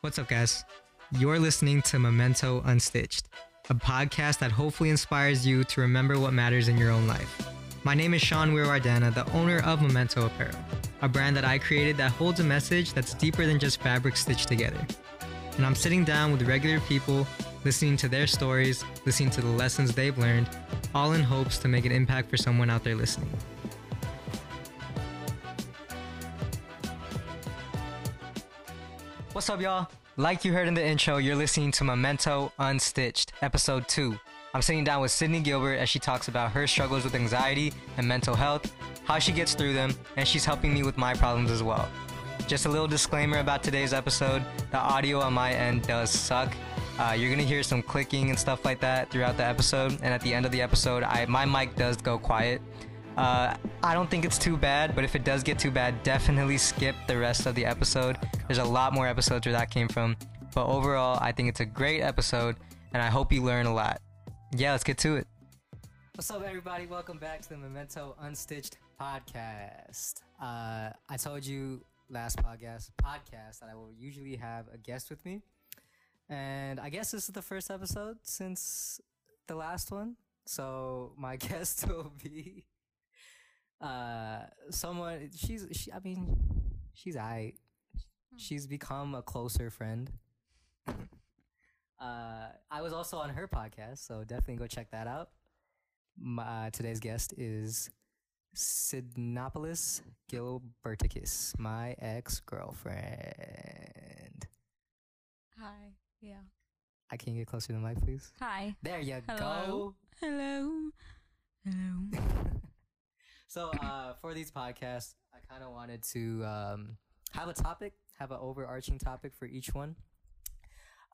What's up, guys? You're listening to Memento Unstitched, a podcast that hopefully inspires you to remember what matters in your own life. My name is Sean Weirardana, the owner of Memento Apparel, a brand that I created that holds a message that's deeper than just fabric stitched together. And I'm sitting down with regular people, listening to their stories, listening to the lessons they've learned, all in hopes to make an impact for someone out there listening. What's up, y'all? Like you heard in the intro, you're listening to Memento Unstitched, episode 2. I'm sitting down with Sydney Gilbert as she talks about her struggles with anxiety and mental health, how she gets through them, and she's helping me with my problems as well. Just a little disclaimer about today's episode the audio on my end does suck. Uh, you're gonna hear some clicking and stuff like that throughout the episode, and at the end of the episode, I my mic does go quiet. Uh, I don't think it's too bad, but if it does get too bad, definitely skip the rest of the episode. There's a lot more episodes where that came from. But overall, I think it's a great episode, and I hope you learn a lot. Yeah, let's get to it. What's up, everybody? Welcome back to the Memento Unstitched podcast. Uh, I told you last podcast podcast that I will usually have a guest with me, and I guess this is the first episode since the last one. So my guest will be uh someone she's she i mean she's i she's become a closer friend uh i was also on her podcast so definitely go check that out my, uh, today's guest is Sidnopolis Gilberticus, my ex-girlfriend. Hi. Yeah. I can you get closer to the mic, please. Hi. There you Hello. go. Hello. Hello. so uh, for these podcasts, I kind of wanted to um, have a topic, have an overarching topic for each one.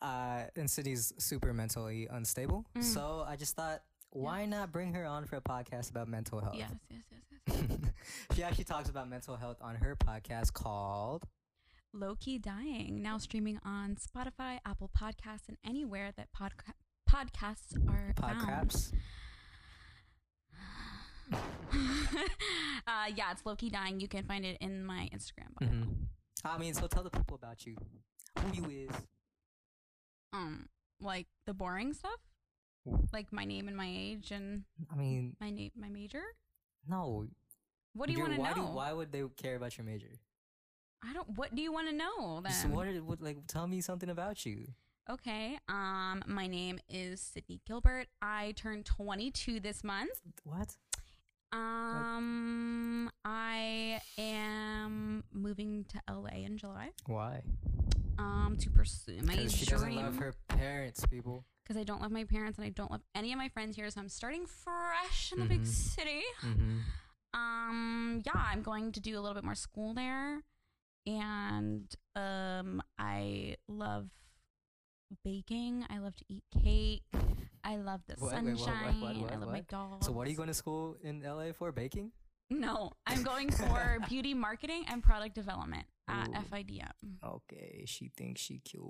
Uh, and Sydney's super mentally unstable, Mm. so I just thought, why not bring her on for a podcast about mental health? yes, yes, yes, yes. she actually talks about mental health on her podcast called Low key dying now streaming on Spotify, Apple Podcasts, and anywhere that podca- podcasts are found. Podcraps. uh, yeah, it's low key dying. You can find it in my Instagram. bio. hmm I mean, so tell the people about you, who you is. Um, like the boring stuff, like my name and my age and I mean, my name, my major. no. What do you want to know? Do, why would they care about your major? I don't. What do you want to know then? Just what, are- what? Like, tell me something about you. Okay. Um, my name is Sydney Gilbert. I turned 22 this month. What? Um, I am moving to LA in July. Why? Um, to pursue my Because she doesn't love her parents, people. Because I don't love my parents and I don't love any of my friends here, so I'm starting fresh in the big Mhm. city. Mm-hmm. Um, yeah, I'm going to do a little bit more school there, and um, I love baking. I love to eat cake. I love the What? Wait, what, what, sunshine. I love my dogs. So, what are you going to school in LA for? Baking? No, I'm going for beauty marketing and product development at Ooh. FIDM. Okay, she thinks she cute.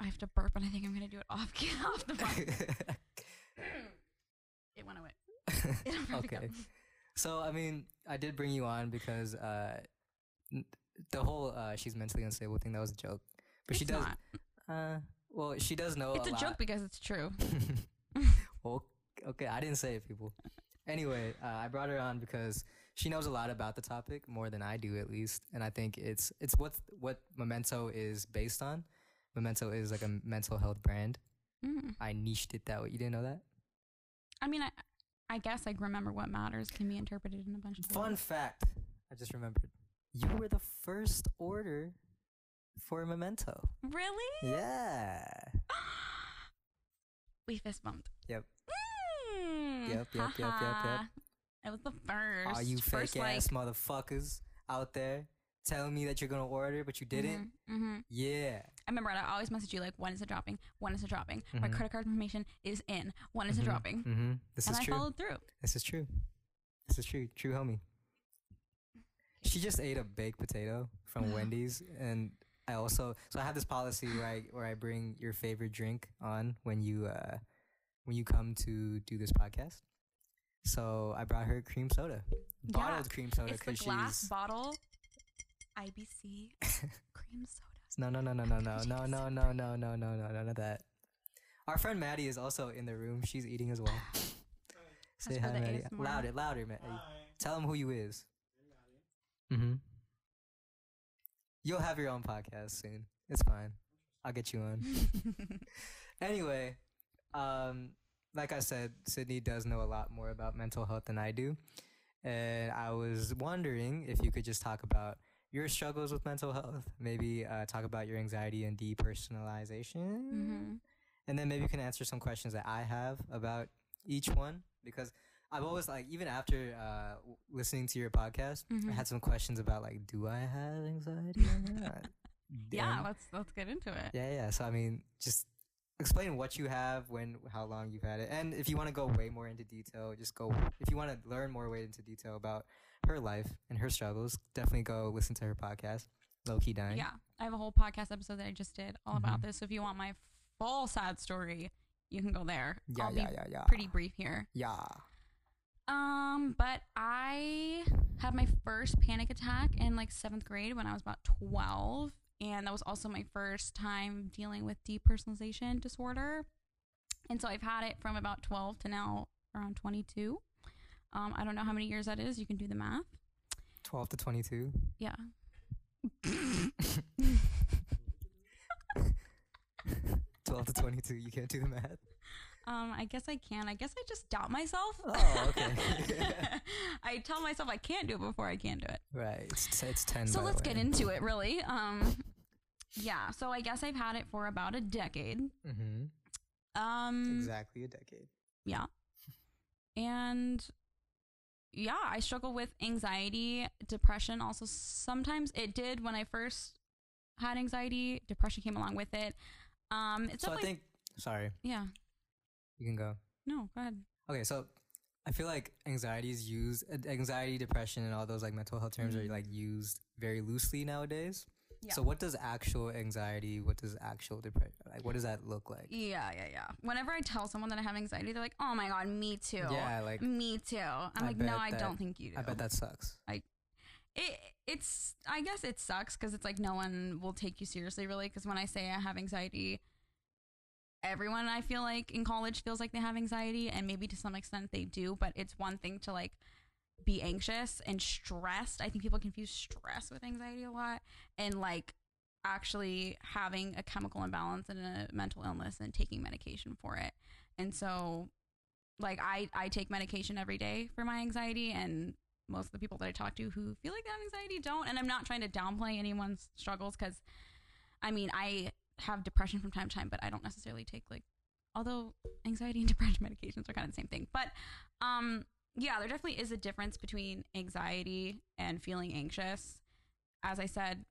I have to burp, and I think I'm gonna do it off off the mic. It went away. Go? okay. So, I mean, I did bring you on because uh, the whole uh, she's mentally unstable thing that was a joke. But she does. not. Uh, well, she does know. It's a, lot. joke because it's true. well, okay, I didn't say it, people. Anyway, uh, I brought her on because she knows a lot about the topic more than I do, at least, and I think it's it's what what Memento is based on. Memento is like a mental health brand. Mm. I niched it that way. You didn't know that? I mean, I, I guess like remember what matters can be interpreted in a bunch of Fun ways. fact: I just remembered. You were the first order for a Memento. Really? Yeah. we fist bumped. Yep. Mm, Yep, yep, yep, yep, yep. It was the first. Are you first, fake like, ass motherfuckers out there telling me that you're gonna order, but you didn't. hmm Yeah. I remember I always message you like, when is it dropping? When is it dropping? My Mhm. credit card information is in. When is it dropping? Mm-hmm. This and is I true. followed through. This is true. This is true. True homie. She just ate a baked potato from Wendy's and I also so I have this policy where I where I bring your favorite drink on when you uh when you come to do this podcast. So I brought her cream soda. Bottled cream soda It's the glass she's bottle IBC cream cream soda. No, no, no, no, no, no, no, no, no, no, no, no, no, none of that. Our friend Maddie is also in the room. She's eating as well. Say hi, Maddie. ASMR. Louder, louder, Maddie. Tell him who you is. Mm-hmm. You'll have your own podcast soon. It's fine. I'll get you on. anyway, um, like I said, Sydney does know a lot more about mental health than I do. And I was wondering if you could just talk about your struggles with mental health. Maybe uh, talk about your anxiety and depersonalization. hmm And then maybe you can answer some questions that I have about each one because I've always like even after uh, w- listening to your podcast, I Mhm. had some questions about like, do I have anxiety or not? Yeah, let's let's get into it. yeah, yeah. So I mean, just explain what you have, when, how long you've had it, and if you want to go way more into detail, just go. If you want to learn more way into detail about her life and her struggles, definitely go listen to her podcast, Low Key Dying. Yeah, I have a whole podcast episode that I just did all about Mhm. this. So if you want my full sad story, you can go there. yeah, I'll yeah, yeah, yeah. pretty brief here. Yeah. Um, but I had my first panic attack in like seventh grade when I was about 12. And that was also my first time dealing with depersonalization disorder. And so I've had it from about 12 to now around 22. Um, I don't know how many years that is. You can do the math. Twelve to twenty-two. Yeah. Twelve to twenty-two. You can't do the math. Um, I guess I can. I guess I just doubt myself. Oh, okay. I tell myself I can't do it before I can do it. right. It's it's ten. So by let's get into it, really. Um, yeah. So I guess I've had it for about a decade. Mhm. Um, Exactly a decade. yeah. And yeah, I struggle with anxiety, depression. Also, sometimes it did when I first had anxiety. Depression came along with it. Um, it's so I think. Sorry, yeah. You can go. No, go ahead. Okay, so I feel like anxiety is used, uh, anxiety, depression, and all those like mental health terms Mhm. are like used very loosely nowadays. Yeah. So what does actual anxiety? What does actual depression? Like, what does that look like? Yeah, yeah, yeah. Whenever I tell someone that I have anxiety, they're like, "Oh my god, me too." Yeah, like Me too. I'm I like, no, bet I don't think you do. I bet that sucks. I it it's I guess it sucks because it's like no one will take you seriously really because when I say I have anxiety, everyone I feel like in college feels like they have anxiety and maybe to some extent they do, but it's one thing to like be anxious and stressed. I think people confuse stress with anxiety a lot and like actually having a chemical imbalance and a mental illness and taking medication for it. And so like I I take medication every day for my anxiety and most of the people that I talk to who feel like they have anxiety don't and I'm not trying to downplay anyone's struggles cuz I mean I have depression from time to time but I don't necessarily take like although anxiety and depression medications are kind of the same thing. But um yeah, there definitely is a difference between anxiety and feeling anxious. As I said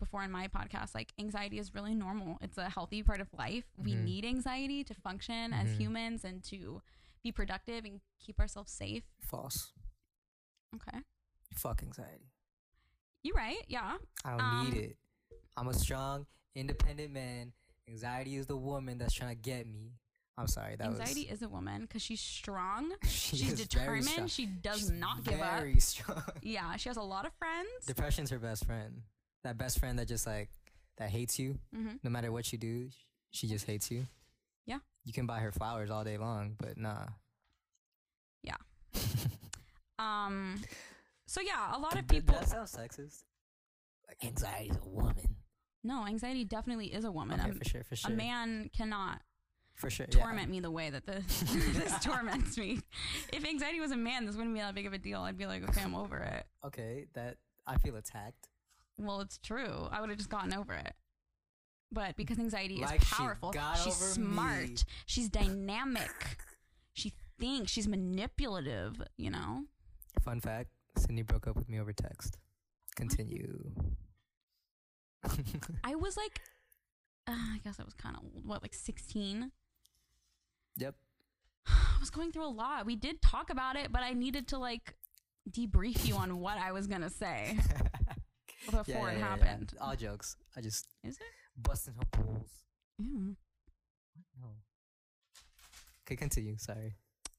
before in my podcast, like anxiety is really normal. It's a healthy part of life. We Mhm. need anxiety to function as Mhm. humans and to be productive and keep ourselves safe. False. Okay. Fuck anxiety. You're right. Yeah. I don't Um, need it. I'm a strong, independent man. Anxiety is the woman that's trying to get me. I'm sorry. That was anxiety is a woman because she's strong. she she's is very strong. determined. She does She's not give up. Very strong. Yeah. She has a lot of friends. Depression's her best friend. That best friend that just like that hates you hmm no matter what you do. She just hates you. Yeah. You can buy her flowers all day long, but nah. Yeah. Um. So yeah, a lot of people. That sounds sexist. Like anxiety's a woman. No, anxiety definitely is a woman. Okay, for sure, for sure. A man cannot for sure. yeah. torment me the way that this this torments me. If anxiety was a man, this wouldn't be that big of a deal. I'd be like, okay, I'm over it. Okay, that I feel attacked. Well, it's true. I would have just gotten over it. But because anxiety Like is she powerful, got she's smart, me. she's dynamic, she thinks, she's manipulative. You know. Fun fact: Sydney broke up with me over text. Continue. I was like, uh, I guess I was kind of old. What, like 16? yep. I was going through a lot. We did talk about it, but I needed to like debrief you on what I was gonna say before Yeah, it yeah, yeah, happened. yeah. All jokes. I just Is it? busting her balls. Ew. No. Okay, continue. Sorry.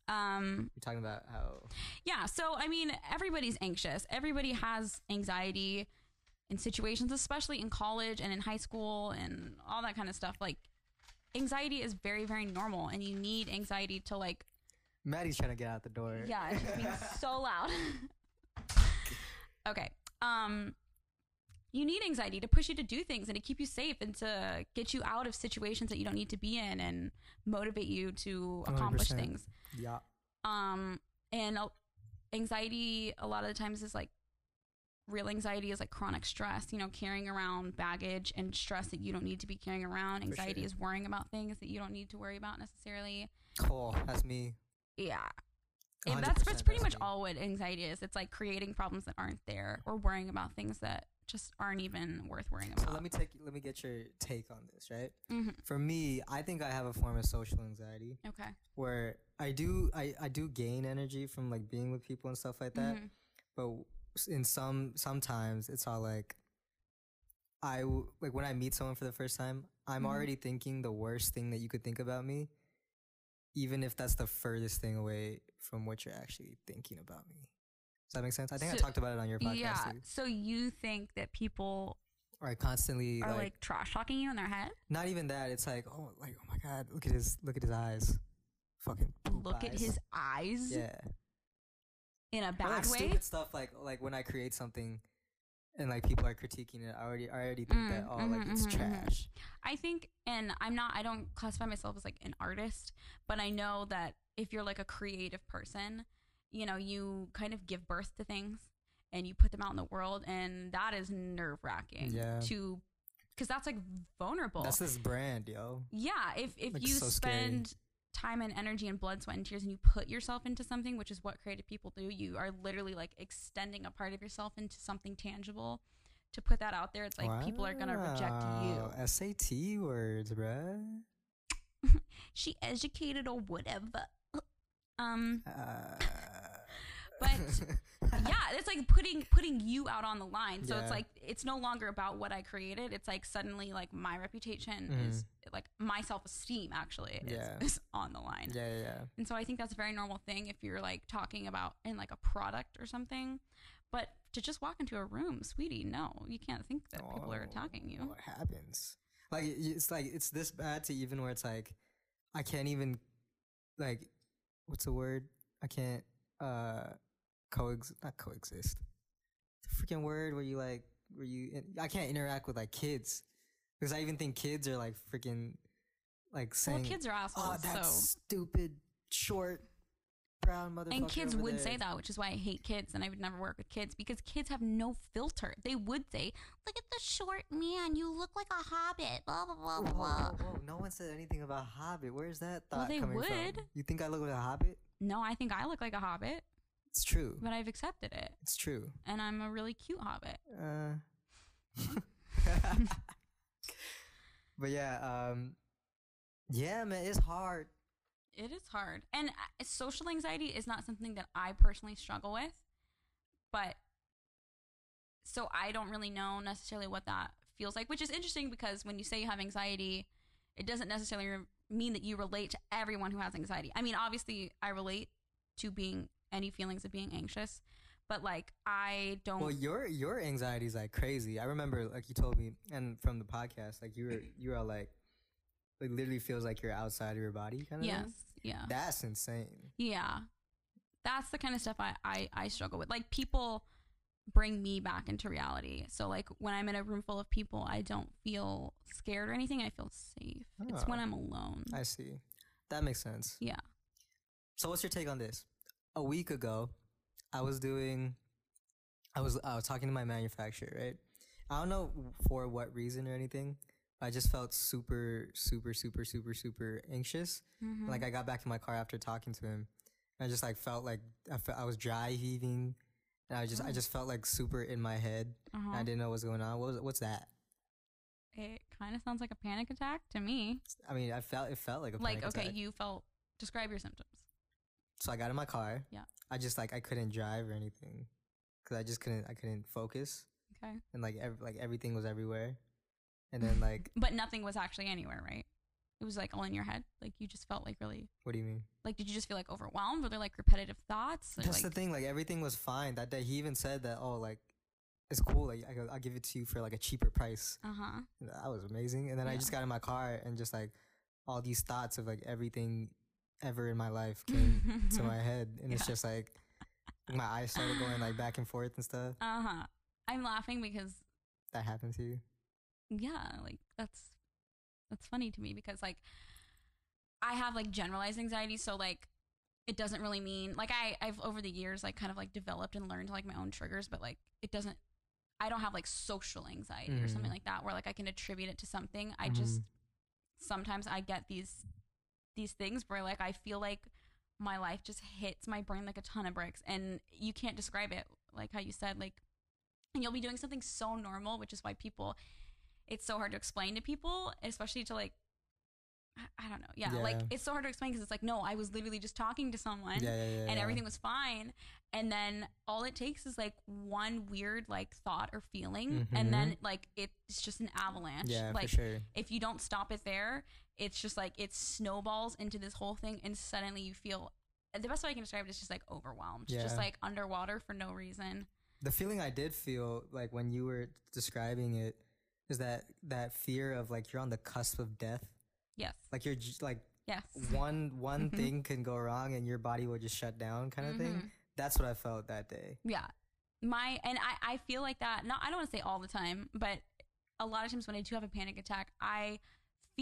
Um. You're talking about how. Yeah. So I mean, everybody's anxious. Everybody has anxiety. In situations, especially in college and in high school and all that kind of stuff. Like anxiety is very, very normal, and you need anxiety to like. Maddie's trying to get out the door. Yeah, it's just being so loud. okay. Um, you need anxiety to push you to do things and to keep you safe and to get you out of situations that you don't need to be in and motivate you to accomplish 100%. things. Yeah. Um, and anxiety a lot of the times is like real anxiety is like chronic stress, you know, carrying around baggage and stress that you don't need to be carrying around. Anxiety sure. is worrying about things that you don't need to worry about necessarily. Cool. That's me. Yeah. And that's, that's pretty that's much me. all what anxiety is. It's like creating problems that aren't there or worrying about things that just aren't even worth worrying about. So let me take let me get your take on this, right? Mhm. For me, I think I have a form of social anxiety Okay. where I do I, I do gain energy from like being with people and stuff like that. Mhm. But in some sometimes it's all like I like when I meet someone for the first time, I'm Mhm. already thinking the worst thing that you could think about me, even if that's the furthest thing away from what you're actually thinking about me. Does that make sense? I think I talked about it on your podcast Yeah. too. So you think that people I constantly are like, like, trash talking you in their head? not even that. It's like oh like oh my god, look at his look at his eyes, fucking Look at his eyes yeah. In a Or, bad like way. stupid stuff like like when I create something and like people are critiquing it, I already I already think that Mm, oh mhm, like it's mhm, mhm. trash. I think, and I'm not, I don't classify myself as like an artist, but I know that if you're like a creative person, you know, you kind of give birth to things and you put them out in the world, and that is nerve wracking Yeah. to, because that's like vulnerable. That's this brand, yo. yeah. If, if Like, you so spend time and energy and blood, sweat, and tears and you put yourself into something, which is what creative people do, you are literally like extending a part of yourself into something tangible. To put that out there, it's like people are gonna reject you. SAT words, bruh. she educated or whatever. Um, Uh, But- yeah, it's like putting putting you out on the line. So Yeah. it's like it's no longer about what I created. It's like suddenly like my reputation Mhm. is like my self esteem actually is, Yeah. is on the line. yeah, yeah, yeah. And so I think that's a very normal thing if you're like talking about in like a product or something. But to just walk into a room, sweetie, no, you can't think that people are Oh, attacking you. What happens? Like it's like it's this bad to even where it's like I can't even like what's the word? I can't uh coex not coexist. The freaking word where you like where you I can't interact with like kids because I even think kids are like freaking like saying, Well, kids are oh assholes, that so stupid short brown motherfucker and kids would there." say that, which is why I hate kids and I would never work with kids because kids have no filter. They would say, "Look at the short man, you look like a hobbit." Blah blah blah Whoa, blah. whoa, whoa. No one said anything about Hobbit. Where's that Well, thought they coming from? You think I look like a Hobbit? No, I think I look like a hobbit, It's true. but I've accepted it, It's true. and I'm a really cute hobbit. Uh. but yeah, um, yeah, man, it's hard. It is hard, and uh, social anxiety is not something that I personally struggle with, but so I don't really know necessarily what that feels like, which is interesting because when you say you have anxiety, it doesn't necessarily re- mean that you relate to everyone who has anxiety. I mean, obviously, I relate to being any feelings of being anxious, but like I don't. Well, your your anxiety is like crazy. I remember, like you told me, and from the podcast, like you were you are like, like literally feels like you're outside of your body, kind of. yes, yeah. That's insane. Yeah. That's the kind of stuff I, I, I struggle with. Like people bring me back into reality. So like when I'm in a room full of people, I don't feel scared or anything. I feel safe. It's when Oh. I'm alone. I see. That makes sense. yeah. So what's your take on this? A week ago, I was doing I was I was talking to my manufacturer, right? I don't know for what reason or anything. I just felt super super super super super anxious. Mhm. Like I got back in my car after talking to him. I just like felt like I felt I was dry heaving. And I just I Oh. just felt like super in my head. and uh-huh. I didn't know what's going on. What was what's that? it kind of sounds like a panic attack to me. I mean, I felt it felt like a Like, okay, attack. you felt, describe your symptoms. So I got in my car. Yeah. I just like I couldn't drive or anything because I just couldn't I couldn't focus Okay. and like ev- like everything was everywhere, and then like But nothing was actually anywhere, right? It was like all in your head. Like you just felt like really, what do you mean? like, did you just feel like overwhelmed? Were there like repetitive thoughts? Or, That's like, the thing. Like everything was fine that day. He even said that oh like it's cool. Like I, go- I'll give it to you for like a cheaper price. Uh huh. That was amazing. And then I just got in my car and just like all these thoughts of like everything ever in my life came to my head, and it's just like my eyes started going like back and forth and stuff. Uh huh. I'm laughing because That happened to you. yeah, like that's that's funny to me because like I have like generalized anxiety, so like it doesn't really mean like I I've over the years like kind of like developed and learned like my own triggers, but like it doesn't. I don't have like social anxiety or something Mhm. like that where like I can attribute it to something. I just Mhm. sometimes I get these these things where like I feel like my life just hits my brain like a ton of bricks and you can't describe it like how you said like and you'll be doing something so normal which is why people it's so hard to explain to people especially to like I- don't know yeah, like it's so hard to explain because it's like no I was literally just talking to someone yeah, yeah, yeah. and yeah. everything was fine and then all it takes is like one weird like thought or feeling and mm-hmm. then like it's just an avalanche Yeah, like for sure. if you don't stop it there, it's just like it snowballs into this whole thing, and suddenly you feel the best way I can describe it is just like overwhelmed, Yeah. just like underwater for no reason. The feeling I did feel like when you were describing it is that that fear of like you're on the cusp of death. Yes, Like you're j- like yes, one one Mhm. thing can go wrong and your body will just shut down kind of thing. Mhm. That's what I felt that day. yeah. My and I I feel like that. Not I don't want to say all the time, but a lot of times when I do have a panic attack, I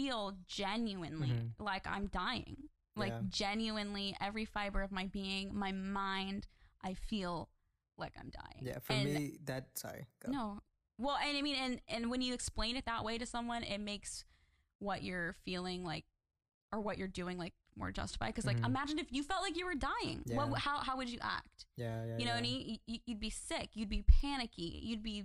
feel genuinely Mhm. like I'm dying. Like Yeah. genuinely, every fiber of my being, my mind, I feel like I'm dying. Yeah, for And me that sorry. Go. No. Well, and I mean, and and when you explain it that way to someone, it makes what you're feeling like, or what you're doing like more justified. Because like, Mhm. imagine if you felt like you were dying. Yeah. What? How? How would you act? Yeah, yeah. You know yeah. what I mean? You, you'd be sick. You'd be panicky. You'd be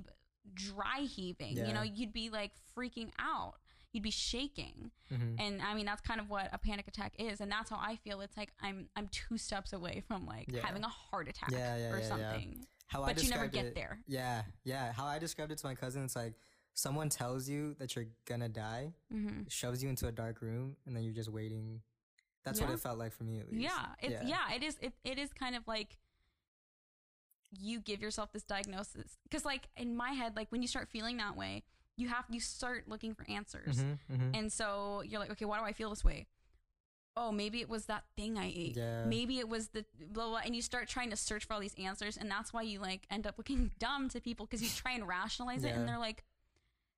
dry heaving. Yeah. You know, you'd be like freaking out. You'd be shaking. Mhm. And I mean, that's kind of what a panic attack is, and that's how I feel. It's like I'm I'm two steps away from like Yeah. having a heart attack Yeah, yeah, or yeah, yeah. something. How I But you never get it- there. Yeah, yeah. How I described it to my cousin, it's like someone tells you that you're gonna die, hmm shoves you into a dark room, and then you're just waiting. That's what it felt like for me, at least. Yeah, it's yeah. it is. It, it is kind of like you give yourself this diagnosis because, like in my head, like when you start feeling that way, you have you start looking for answers, Mhm, mhm. and so you're like, okay, why do I feel this way? Oh, maybe it was that thing I ate. Yeah. Maybe it was the blah, blah and you start trying to search for all these answers, and that's why you like end up looking dumb to people because you try and rationalize it, and they're like,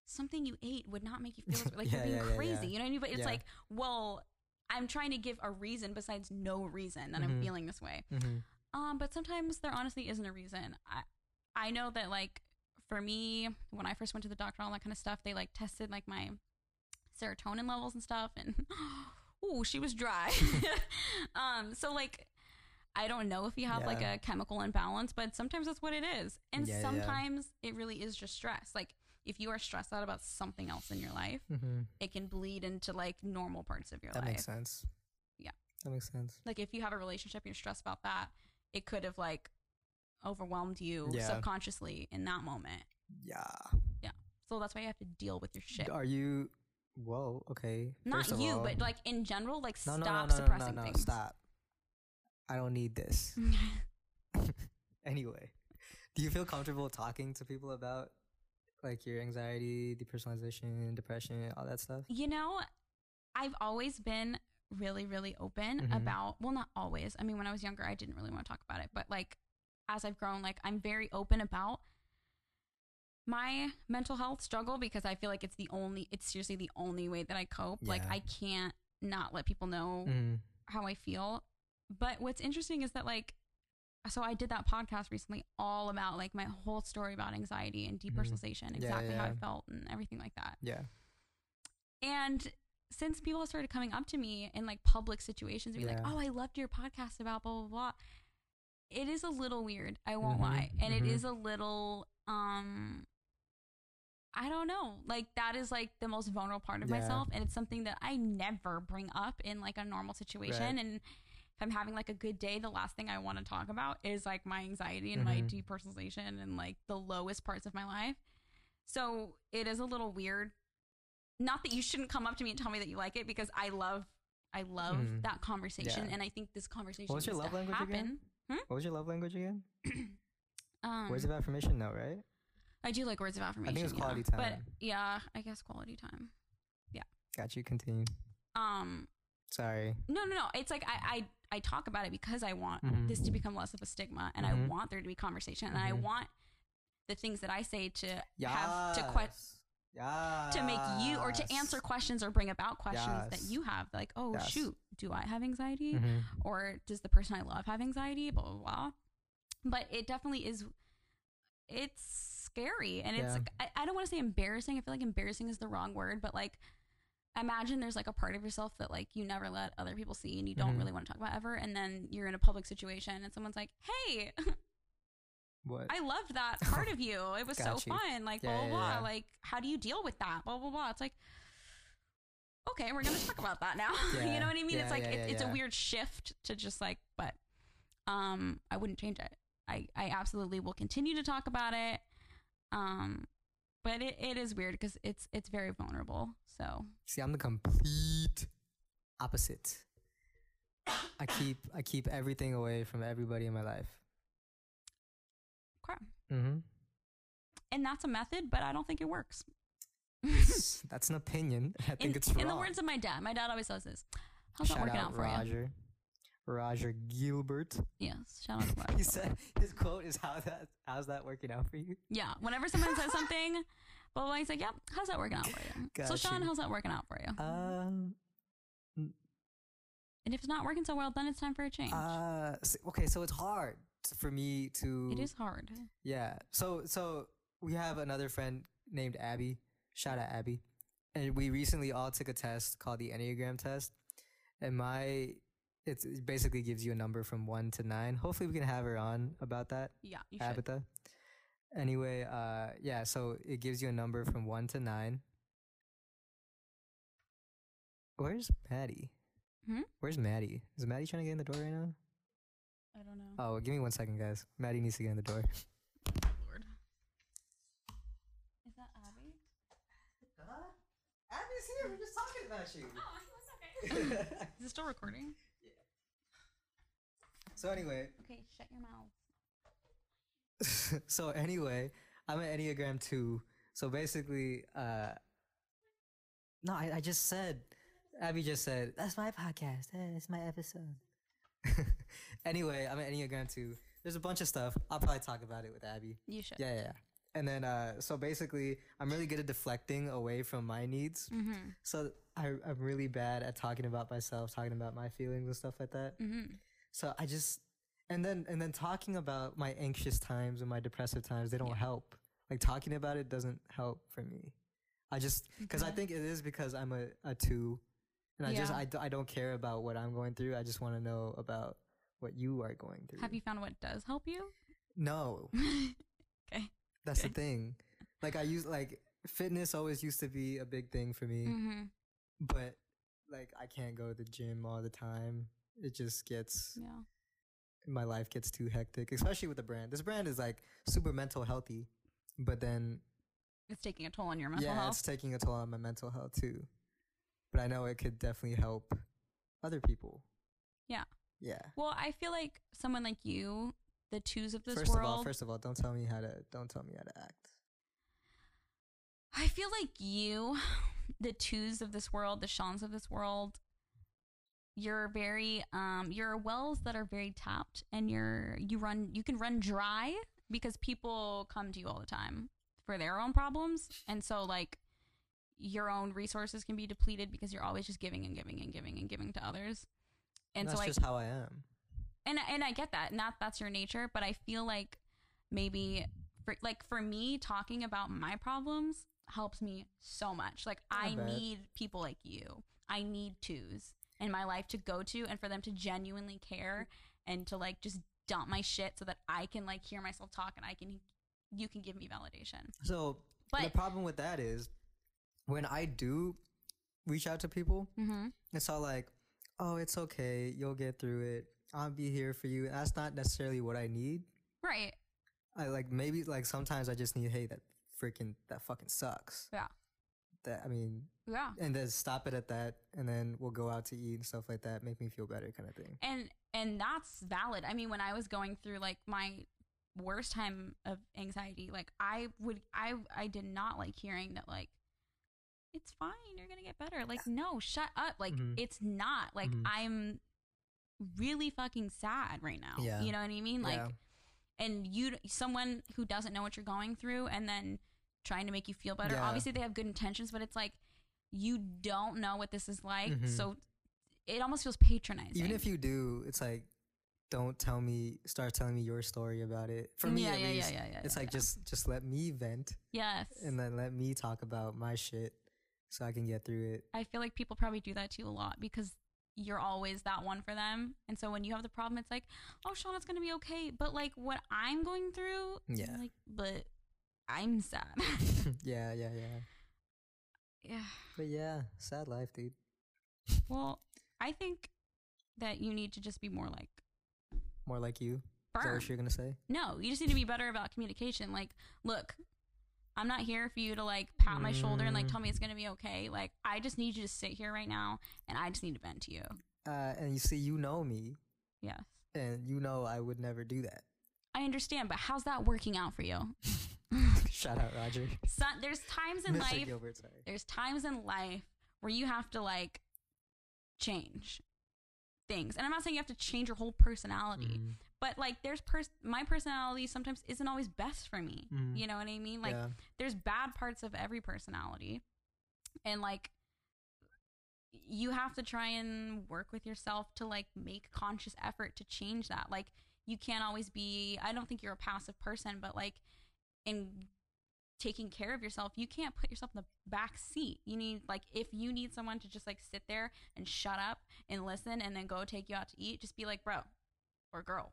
something you ate would not make you feel this way. like Yeah, you're being yeah, yeah, crazy. yeah. You know what I mean? But it's Yeah. like, well, I'm trying to give a reason besides no reason that Mhm. I'm feeling this way. Mhm. Um, but sometimes there honestly isn't a reason. I I know that like for me, when I first went to the doctor, all that kind of stuff, they like tested like my serotonin levels and stuff, and ooh, she was dry. um, so like. I don't know if you have like a chemical imbalance, but sometimes that's what it is. And Yeah, yeah. sometimes it really is just stress. Like if you are stressed out about something else in your life, Mhm. it can bleed into like normal parts of your That life. That makes sense. Yeah. That makes sense. Like if you have a relationship and you're stressed about that, it could have like overwhelmed you Yeah. subconsciously in that moment. Yeah. Yeah. So that's why you have to deal with your shit. Are you? Whoa. Okay. Not First of you, all- but like in general, like no, stop no, no, no, no, suppressing no, no, things. Stop. I don't need this. anyway, do you feel comfortable talking to people about like your anxiety, depersonalization, depression, all that stuff? you know, I've always been really, really open Mhm. about, well, not always. I mean, when I was younger, I didn't really want to talk about it, but like as I've grown, like I'm very open about my mental health struggle because I feel like it's the only, it's seriously the only way that I cope. Like I can't not let people know Mm. how I feel. But what's interesting is that like so I did that podcast recently all about like my whole story about anxiety and depersonalization, Mm-hmm. Yeah, exactly how I felt and everything like that. Yeah. And since people started coming up to me in like public situations be like, "Oh, I loved your podcast about blah blah blah." It is a little weird, I won't Mhm, lie. And it mhm. is a little um I don't know. Like that is like the most vulnerable part of Yeah. myself and it's something that I never bring up in like a normal situation Right. and if I'm having like a good day, the last thing I want to talk about is like my anxiety and my Mhm. depersonalization and like the lowest parts of my life. So it is a little weird. Not that you shouldn't come up to me and tell me that you like it because I love, I love Mhm. that conversation Yeah. and I think this conversation What's your love to language happen. again? What was your love language again? Um, Words of affirmation? No, right? I do like words of affirmation. I think it's yeah. quality time. But yeah, I guess quality time. Yeah. Got you. Continue. Um, Sorry. no, no, no. It's like I, I, I talk about it because I want Mhm. this to become less of a stigma, and Mhm. I want there to be conversation, and I Mhm. want the things that I say to have to que- Yeah. to make you or to answer questions or bring about questions that you have. Like, oh Yes. shoot, do I have anxiety? Mhm. or does the person I love have anxiety? Blah blah blah. But it definitely is. It's scary, and it's like I, I don't want to say embarrassing. I feel like embarrassing is the wrong word, but like imagine there's like a part of yourself that like you never let other people see and you don't Mhm. really want to talk about ever, and then you're in a public situation and someone's like, "Hey, What? I loved that part of you. It was so you. fun." Like Yeah, blah blah yeah, blah. yeah. Like how do you deal with that? Blah blah blah. It's like. Okay, we're gonna talk about that now. Yeah, you know what I mean? yeah, it's like yeah, it, yeah, it's a weird shift to just like, but um, I wouldn't change it. I I absolutely will continue to talk about it. Um, but it, it is weird because it's it's very vulnerable. So See, I'm the complete opposite. I keep I keep everything away from everybody in my life. crap. Mm-hmm. And that's a method, but I don't think it works. That's an opinion. I think in, it's wrong. in the words of my dad, my dad always says this. How's Shout that working out out for you? Roger. Roger Gilbert. Yes, shout out to Roger. He said his quote is how that how's that working out for you? Yeah, whenever someone says something, blah, blah, blah, he's like, "Yep, how's that working out for you?" so, Got Sean, you. how's that working out for you? Um and if it's not working so well, then it's time for a change. uh okay, so it's hard for me to it is hard. Yeah. So so we have another friend named Abby. Shout out Abby. And we recently all took a test called the Enneagram test. And my it's, it basically gives you a number from one to nine. Hopefully we can have her on about that, Yeah, you should. Anyway, uh yeah, so it gives you a number from one to nine. Where's Maddie? Hmm? Where's Maddie? Is Maddie trying to get in the door right now? I don't know. Oh, give me one second, guys. Maddie needs to get in the door. Lord. Is that Abby? Abby's here. We're just talking about you. Oh, that's okay. Is it still recording? Yeah. so anyway, Okay, shut your mouth. so anyway, I'm an Enneagram two. So basically, uh, no, I, I just said, Abby just said that's my podcast. eh, That's my episode. anyway, I'm an Enneagram two. There's a bunch of stuff. I'll probably talk about it with Abby. You should. Yeah, yeah. yeah. And then, uh, so basically, I'm really good at deflecting away from my needs. Mm-hmm. So I, I'm really bad at talking about myself, talking about my feelings and stuff like that. Mm-hmm. So I just and then and then talking about my anxious times and my depressive times, they don't Yeah. help. Like talking about it doesn't help for me. I just because I think it is because I'm a, a two, and I just I, I don't care about what I'm going through. I just want to know about what you are going through. Have you found what does help you? No, okay. That's the thing. Like I use like fitness always used to be a big thing for me, Mm-hmm. but like I can't go to the gym all the time. It just gets Yeah. my life gets too hectic, especially with the brand. This brand is like super mental healthy, but then It's taking a toll on your mental yeah, health. it's taking a toll on my mental health too. But I know it could definitely help other people. Yeah. Yeah. Well, I feel like someone like you, the twos of this first world. of all, first of all, don't tell me how to don't tell me how to act. I feel like you, the twos of this world, the Shans of this world, you're very um you're wells that are very tapped and you're you run you can run dry because people come to you all the time for their own problems and so like your own resources can be depleted because you're always just giving and giving and giving and giving to others and, And so that's like just how I am. And and I get that, and that that's your nature. But I feel like maybe for like for me, talking about my problems helps me so much. Like I I, need people like you. I need twos in my life to go to, and for them to genuinely care and to like just dump my shit so that I can like hear myself talk and I can you can give me validation. So the problem with that is when I do reach out to people, mm-hmm. it's all like, "Oh, it's okay. You'll get through it. I'll be here for you." That's not necessarily what I need. right, I like maybe like sometimes I just need, "Hey, that freaking that fucking sucks." Yeah. That I mean, yeah. and then stop it at that, and then we'll go out to eat and stuff like that. Make me feel better, kind of thing. and and that's valid i mean when i was going through like my worst time of anxiety, like I would, I, I did not like hearing that, like, it's fine, you're gonna get better. Like, no, shut up. Like, Mhm. it's not. Like, Mhm. I'm really fucking sad right now. Yeah. You know what I mean? Like, yeah. and you, someone who doesn't know what you're going through, and then trying to make you feel better. Yeah. Obviously, they have good intentions, but it's like you don't know what this is like, Mhm. so it almost feels patronizing. Even if you do, it's like, don't tell me. Start telling me your story about it. For me, yeah, at yeah, least, yeah, yeah, yeah, it's like just just let me vent yes, and then let me talk about my shit so I can get through it. I feel like people probably do that to you a lot because you're always that one for them. And so when you have the problem, it's like, oh, Sean, it's gonna be okay. But like what I'm going through, Yeah. like, but I'm sad. yeah, yeah, yeah. yeah. But yeah, sad life, dude. Well, I think that you need to just be more like More like you. Is that what you're gonna say? No, you just need to be better about communication. Like, look, I'm not here for you to like pat my shoulder and like Mm. tell me it's gonna be okay. Like, I just need you to sit here right now, and I just need to vent to you. Uh, and you see, you know me, Yes, and you know I would never do that. I understand, but how's that working out for you? Shout out Roger. so, there's times in Mr. life Gilbert, sorry. there's times in life where you have to like change things and i'm not saying you have to change your whole personality Mhm. But like there's pers- my personality sometimes isn't always best for me. Mhm. you know what i mean? Like yeah. there's bad parts of every personality. And like you have to try and work with yourself to like make conscious effort to change that. Like you can't always be i don't think you're a passive person but like in taking care of yourself you can't put yourself in the back seat. You need like if you need someone to just like sit there and shut up and listen and then go take you out to eat just be like bro or girl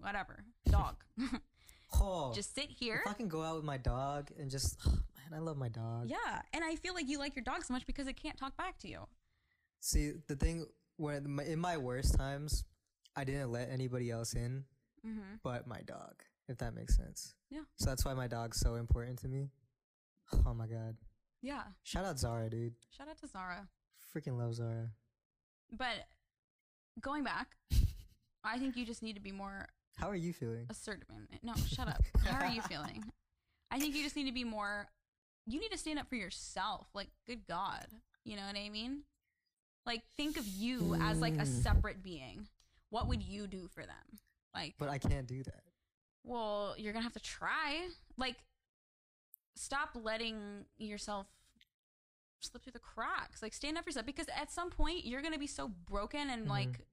whatever dog Oh, just sit here if I can go out with my dog and just, man, I love my dog. Yeah, and I feel like you like your dog so much because it can't talk back to you. See, the thing when in my worst times, I didn't let anybody else in Mm-hmm. but my dog, if that makes sense. Yeah. So that's why my dog's so important to me. Oh my god. Yeah. Shout out Zara, dude. Shout out to Zara. Freaking love Zara. But going back, I think you just need to be more How are you feeling? assertive. No, shut up. How are you feeling? I think you just need to be more. You need to stand up for yourself. Like, good God, you know what I mean? Like, think of you as like a Mm. separate being. What would you do for them? Like, But I can't do that. well, you're gonna have to try. Like, stop letting yourself slip through the cracks. Like, stand up for yourself because at some point you're gonna be so broken and Mhm. like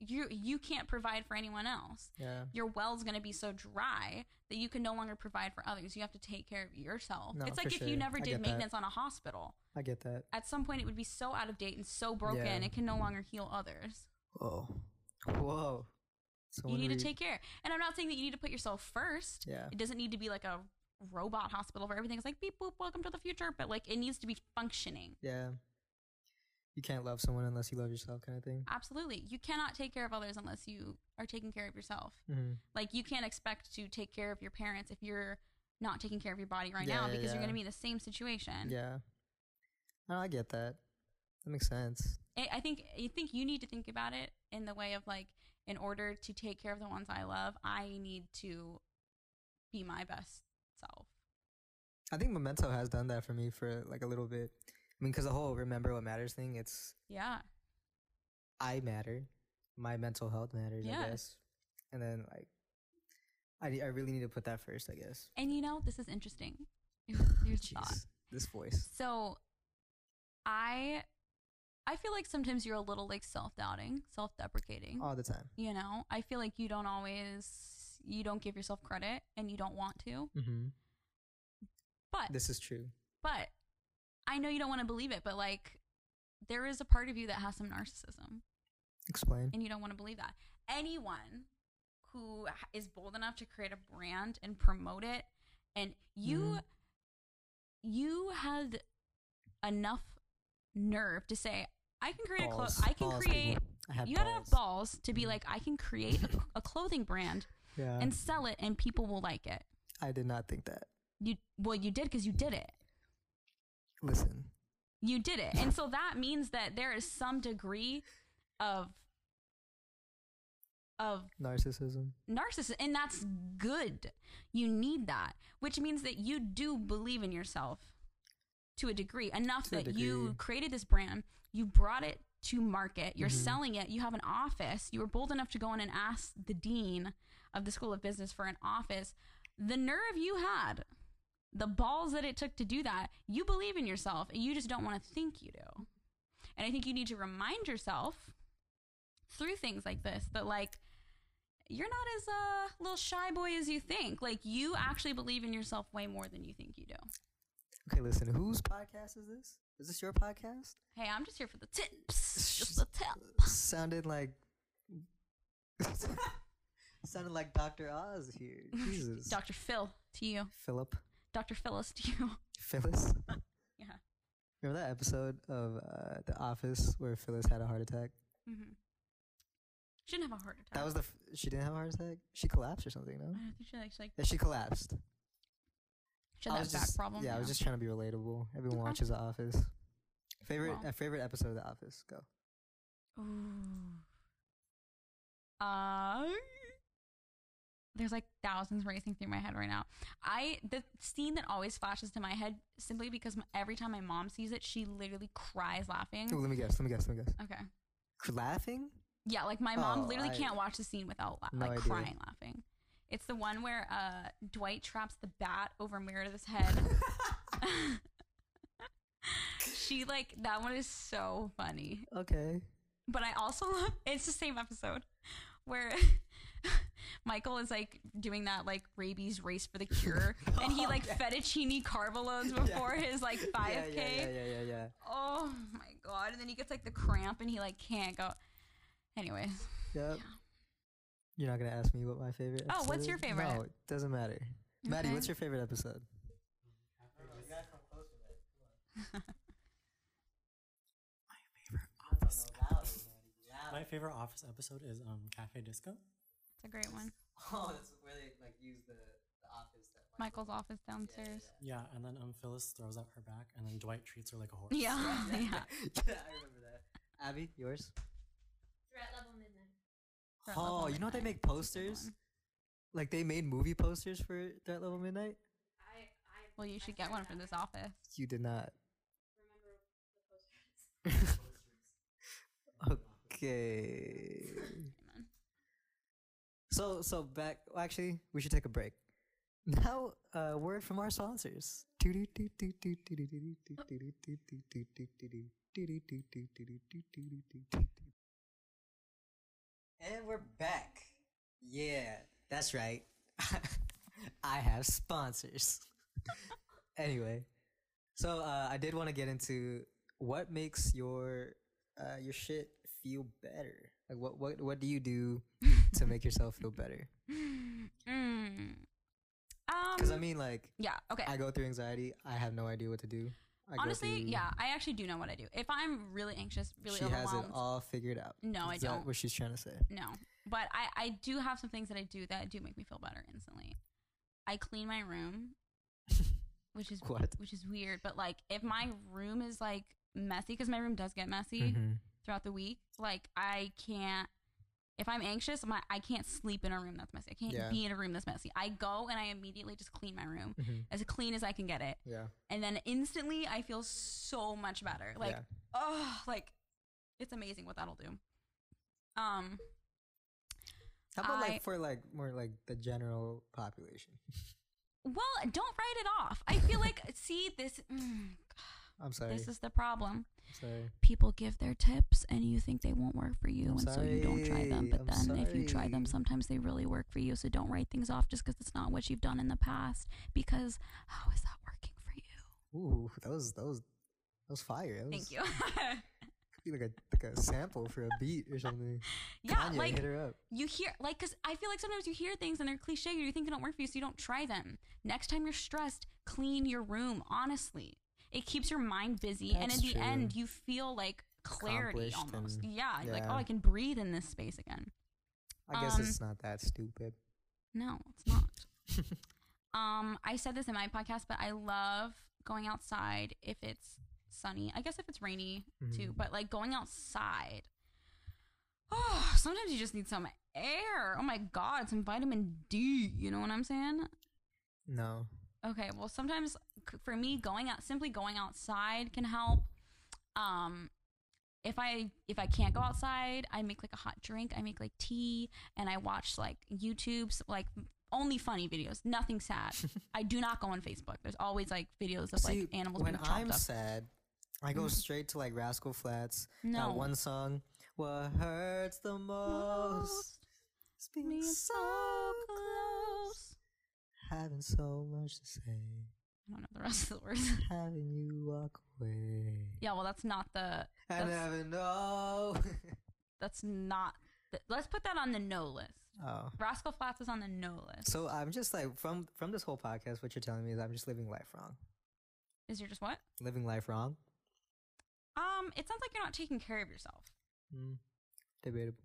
you you can't provide for anyone else. Yeah. Your well's gonna be so dry that you can no longer provide for others. You have to take care of yourself. No, it's like if you never did get that. maintenance on a hospital. I get that. At some point, it would be so out of date and so broken, Yeah. it can no longer heal others. Whoa. Whoa. So you need to take care. And I'm not saying that you need to put yourself first. Yeah. It doesn't need to be like a robot hospital where everything's like beep boop, welcome to the future. But like it needs to be functioning. Yeah. You can't love someone unless you love yourself, kind of thing. Absolutely. You cannot take care of others unless you are taking care of yourself. hmm Like you can't expect to take care of your parents if you're not taking care of your body right Yeah, now yeah, because you're going to be in the same situation. Yeah. No, I get that. That makes sense. I I think I think you need to think about it in the way of like in order to take care of the ones I love, I need to be my best self. I think Memento has done that for me for like a little bit. I mean, because the whole remember what matters thing, it's Yeah. I matter, my mental health matters, I guess. And then like, I I really need to put that first, I guess. And you know, this is interesting. Here's, thought. This voice. So I I feel like sometimes you're a little like self-doubting, self-deprecating. All the time. You know, I feel like you don't always you don't give yourself credit and you don't want to. Mm-hmm. But This is true. but I know you don't want to believe it, but like there is a part of you that has some narcissism Explain. and you don't want to believe that. Anyone who is bold enough to create a brand and promote it and you Mhm. you had enough nerve to say I can create a clo- I can Balls, create. I you had enough balls. balls to be Mhm. like I can create a, a clothing brand Yeah. and sell it and people will like it. I did not think that. You well you did cuz you did it. Listen. You did it. And so that means that there is some degree of of Narcissism. narcissism and that's good you need that which means that you do believe in yourself to a degree enough To that you created this brand you brought it to market you're Mhm. selling it you have an office you were bold enough to go in and ask the dean of the school of business for an office the nerve you had the balls that it took to do that you believe in yourself and you just don't want to think you do and i think you need to remind yourself through things like this that like you're not as uh little shy boy as you think like you actually believe in yourself way more than you think you do Okay, listen. Whose podcast is this? Is this your podcast? hey i'm just here for the tips just the tip Sounded like. sounded like Dr. Oz here. Jesus. dr phil to you Philip. Dr phyllis to you Phyllis. yeah Remember that episode of uh, The Office where Phyllis had a heart attack? mm-hmm. she didn't have a heart attack That was the. F- she didn't have a heart attack. She collapsed or something. No. i don't think she like, she, like Yeah, she collapsed. she had I that back just, problem Yeah, I was just trying to be relatable. Everyone Okay. watches The Office. Favorite Well. uh, favorite episode of The Office? Go. Ooh. Uh, there's like thousands racing through my head right now. I the scene that always flashes to my head simply because every time my mom sees it, she literally cries laughing. Let me guess. Let me guess. Let me guess. Okay. Laughing? Yeah, like my mom Oh, literally I- can't watch the scene without la- No like idea. crying laughing. It's the one where uh Dwight traps the bat over Meredith's head. she like that one is so funny. okay. But I also love it's the same episode where Michael is like doing that like rabies race for the cure and he like Oh, yeah. fettuccine carvalones Yeah. before his like 5k. Yeah, yeah, yeah, yeah, yeah, yeah. Oh my god. And then he gets like the cramp and he like can't go. Anyways. Yep. You're not gonna ask me what my favorite. Oh, what's your is? favorite? No, it doesn't matter. Maddie, what's your favorite episode? My favorite office. My favorite office episode is um Cafe Disco. It's a great one. Oh, that's where they like use the, the office that Michael's office downstairs. Yeah, and then um Phyllis throws out her back, and then Dwight treats her like a horse. Yeah. Yeah. yeah, I remember that. Abby, yours? Threat level midnight. Threat oh, Level you know what they make That's a good posters? Like they made movie posters for Threat Level Midnight. I I Well, you should get one for this office. You did not. remember the posters. Okay. So so back. Well, actually, we should take a break. Now, a word from our sponsors. And we're back. Yeah, that's right. I have sponsors. anyway, so uh, I did want to get into what makes your uh, your shit feel better. Like, what what what do you do to make yourself feel better? Mm. Because I Um, mean, like, yeah. Okay. I go through anxiety. I have no idea what to do. I Honestly, yeah, I actually do know what I do. If I'm really anxious, really she has it all figured out. No, I Is that don't. What she's trying to say. no. But I, I do have some things that I do that do make me feel better instantly. I clean my room, which is What? which is weird. But like, if my room is like messy, because my room does get messy Mhm. Throughout the week, like I can't. If I'm anxious, my I can't sleep in a room that's messy. I can't Yeah. be in a room that's messy. I go and I immediately just clean my room Mhm. as clean as I can get it, Yeah. and then instantly I feel so much better. Like yeah. oh, like it's amazing what that'll do. Um, How about I- like for like more like the general population? well, don't write it off. I feel like see this. Mm, I'm sorry. this is the problem. Sorry. People give their tips, and you think they won't work for you, I'm and so you don't try them. But I'm then, if you try them, sometimes they really work for you. So don't write things off just because it's not what you've done in the past. Because how is that working for you? Ooh, that was that was that was fire. That was, Thank you. could be like a like a sample for a beat or something. yeah, Kanye, like hit her up. you hear like because i feel like sometimes you hear things and they're cliche or you think they don't work for you so you don't try them next time you're stressed clean your room honestly it keeps your mind busy and That's in the true. end you feel like clarity almost and- yeah, you're like oh i can breathe in this space again I guess um, it's not that stupid. no it's not um i said this in my podcast but i love going outside if it's sunny i guess if it's rainy too Mhm. but like going outside Oh, sometimes you just need some air. Oh my god, some vitamin D. You know what I'm saying? No. Okay, well sometimes for me going out simply going outside can help. Um if I if I can't go outside, I make like a hot drink. I make like tea and I watch like YouTube's like only funny videos, nothing sad. I do not go on Facebook. There's always like videos of See, like animals when being chopped I'm up. sad, I go Mhm. straight to like Rascal Flatts. no. That one song. What hurts the most? is being so close. Having so much to say. I don't know the rest of the words. Having you walk away. yeah, well that's not the I That's- never know. that's not the, let's put that on the no list. oh. Rascal Flatts is on the no list. So I'm just like from from this whole podcast, what you're telling me is I'm just living life wrong. is you're just what? Living life wrong. Um, it sounds like you're not taking care of yourself. Mm, debatable.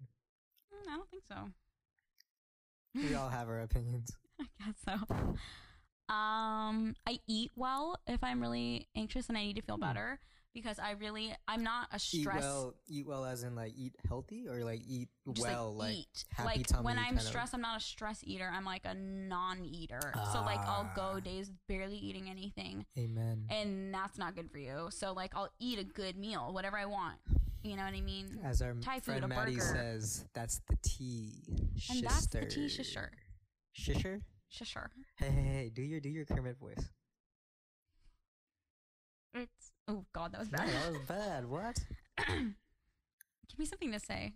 Mm, I don't think so. We all have our opinions. I guess so. Um, I eat well if I'm really anxious and I need to feel Hmm. better because I really I'm not a stress Eat stress. well. Eat well, as in like eat healthy, or like eat just, well, like, eat. happy like tummy. when I'm kind of- stressed, I'm not a stress eater. I'm like a non-eater. So like I'll Ah. go days barely eating anything, Amen. and that's not good for you. So like I'll eat a good meal, whatever I want. You know what I mean? As our Thai food, friend a Maddie burger. says, that's the tea. And that's the tea shister." Shisher. Shisher? Hey, hey, hey, do your do your Kermit voice. It's oh god, that was bad. that was bad. What? Give me something to say.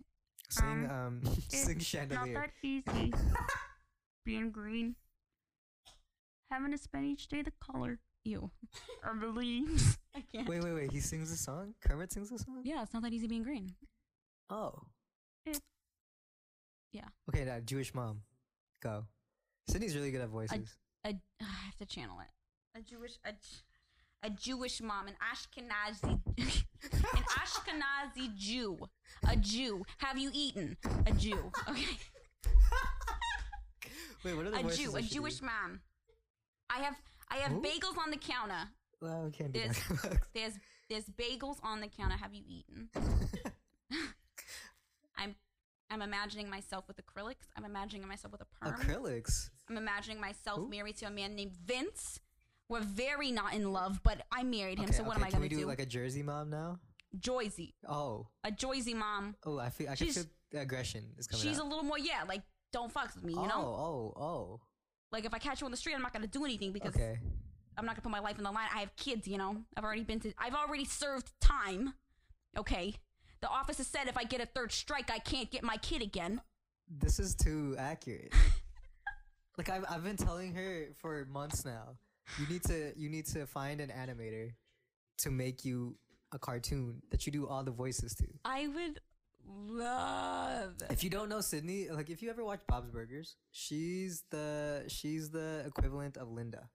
Sing Um, um it's sing Not chandelier. that easy. Being green. Having to spend each day the color. You. Or the leaves. I can't. Wait, wait, wait. He sings a song? Kermit sings a song? Yeah, it's not that easy being green. Oh. It- yeah. Okay, now Jewish mom. Go. Sydney's really good at voices. A, I have to channel it. A Jewish a, a Jewish mom, an Ashkenazi an Ashkenazi Jew. A Jew. Have you eaten? A Jew. Okay. wait, what are the A voices Jew, a she do? Jewish mom. I have I have Who? bagels on the counter. Well, we can't do There's- that. There's there's bagels on the counter. Have you eaten? I'm I'm imagining myself with acrylics. I'm imagining myself with a perm. Acrylics. I'm imagining myself Who? married to a man named Vince. We're very not in love, but I married him. Okay, so what okay, am I gonna we do, do? like a Jersey mom now? Joyzy, Oh, a Joyzy mom. oh, I feel I can She's- feel the aggression is coming She's out. a little more yeah, like don't fuck with me, you oh, know. oh, oh. Oh. Like if I catch you on the street, I'm not gonna do anything because Okay. I'm not gonna put my life in the line. I have kids, you know. I've already been to. I've already served time. Okay. The officer said if I get a third strike, I can't get my kid again. This is too accurate. like I've I've been telling her for months now. You need to you need to find an animator to make you a cartoon that you do all the voices to. I would love. If you don't know Sydney, like if you ever watch Bob's Burgers, she's the she's the equivalent of Linda.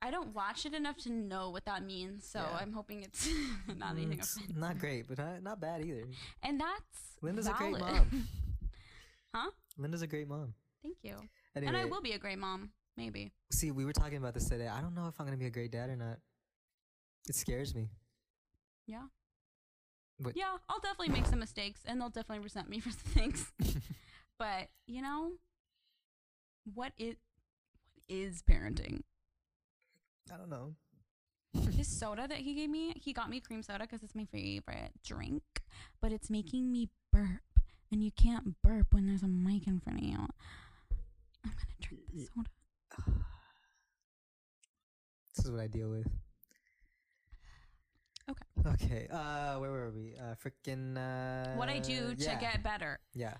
I don't watch it enough to know what that means, so Yeah. I'm hoping it's not anything it's offensive. not great, but not, not bad either. And that's Linda's a great mom. huh? Linda's a great mom. Thank you. Anyway, And I will be a great mom, maybe. see. We were talking about this today. I don't know if I'm gonna be a great dad or not. It scares me. Yeah. But- yeah, I'll definitely make some mistakes, and they'll definitely resent me for some things. but you know, what is what is parenting? I don't know. His soda that he gave me, he got me cream soda because it's my favorite drink, but it's making me burp, and you can't burp when there's a mic in front of you. I'm gonna drink the soda. This is what I deal with. Okay. Okay. Uh, where were we? Uh, freaking. Uh, what I do to yeah, get better. Yeah.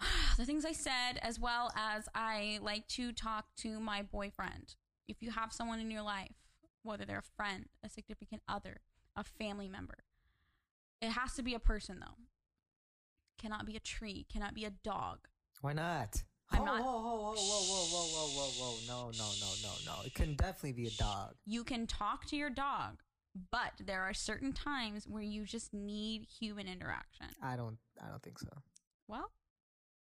the things I said, as well as I like to talk to my boyfriend. If you have someone in your life, whether they're a friend, a significant other, a family member, it has to be a person though. Cannot be a tree, cannot be a dog. Why not? I'm oh, not. Whoa, whoa, whoa, whoa, whoa, whoa, whoa, whoa, No, no, no, no, no. It can definitely be a dog. You can talk to your dog, but there are certain times where you just need human interaction. I don't. I don't think so. Well,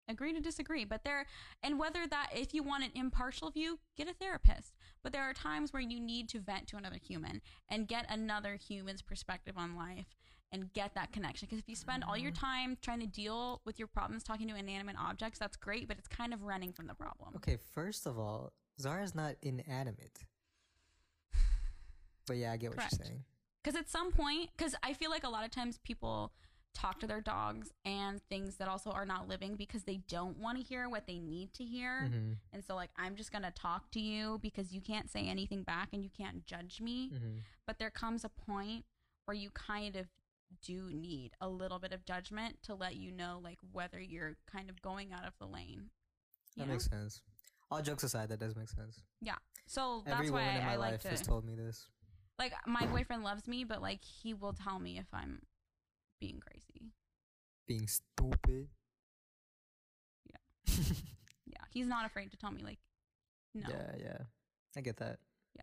agree to disagree. But there, and whether that, if you want an impartial view, get a therapist. But there are times where you need to vent to another human and get another human's perspective on life and get that connection because if you spend all your time trying to deal with your problems talking to inanimate objects that's great but it's kind of running from the problem Okay, first of all, Zara's not inanimate. But yeah, I get what Correct. you're saying. because at some point because i feel like a lot of times people talk to their dogs and things that also are not living because they don't want to hear what they need to hear Mhm, and so like i'm just gonna talk to you because you can't say anything back and you can't judge me mhm. but there comes a point where you kind of do need a little bit of judgment to let you know like whether you're kind of going out of the lane That know? makes sense. All jokes aside, that does make sense. Yeah. So that's Every why woman in I, my I like life to has told me this. like my boyfriend loves me but like he will tell me if i'm being crazy Being stupid. Yeah. yeah he's not afraid to tell me like no Yeah, yeah. I get that. Yeah.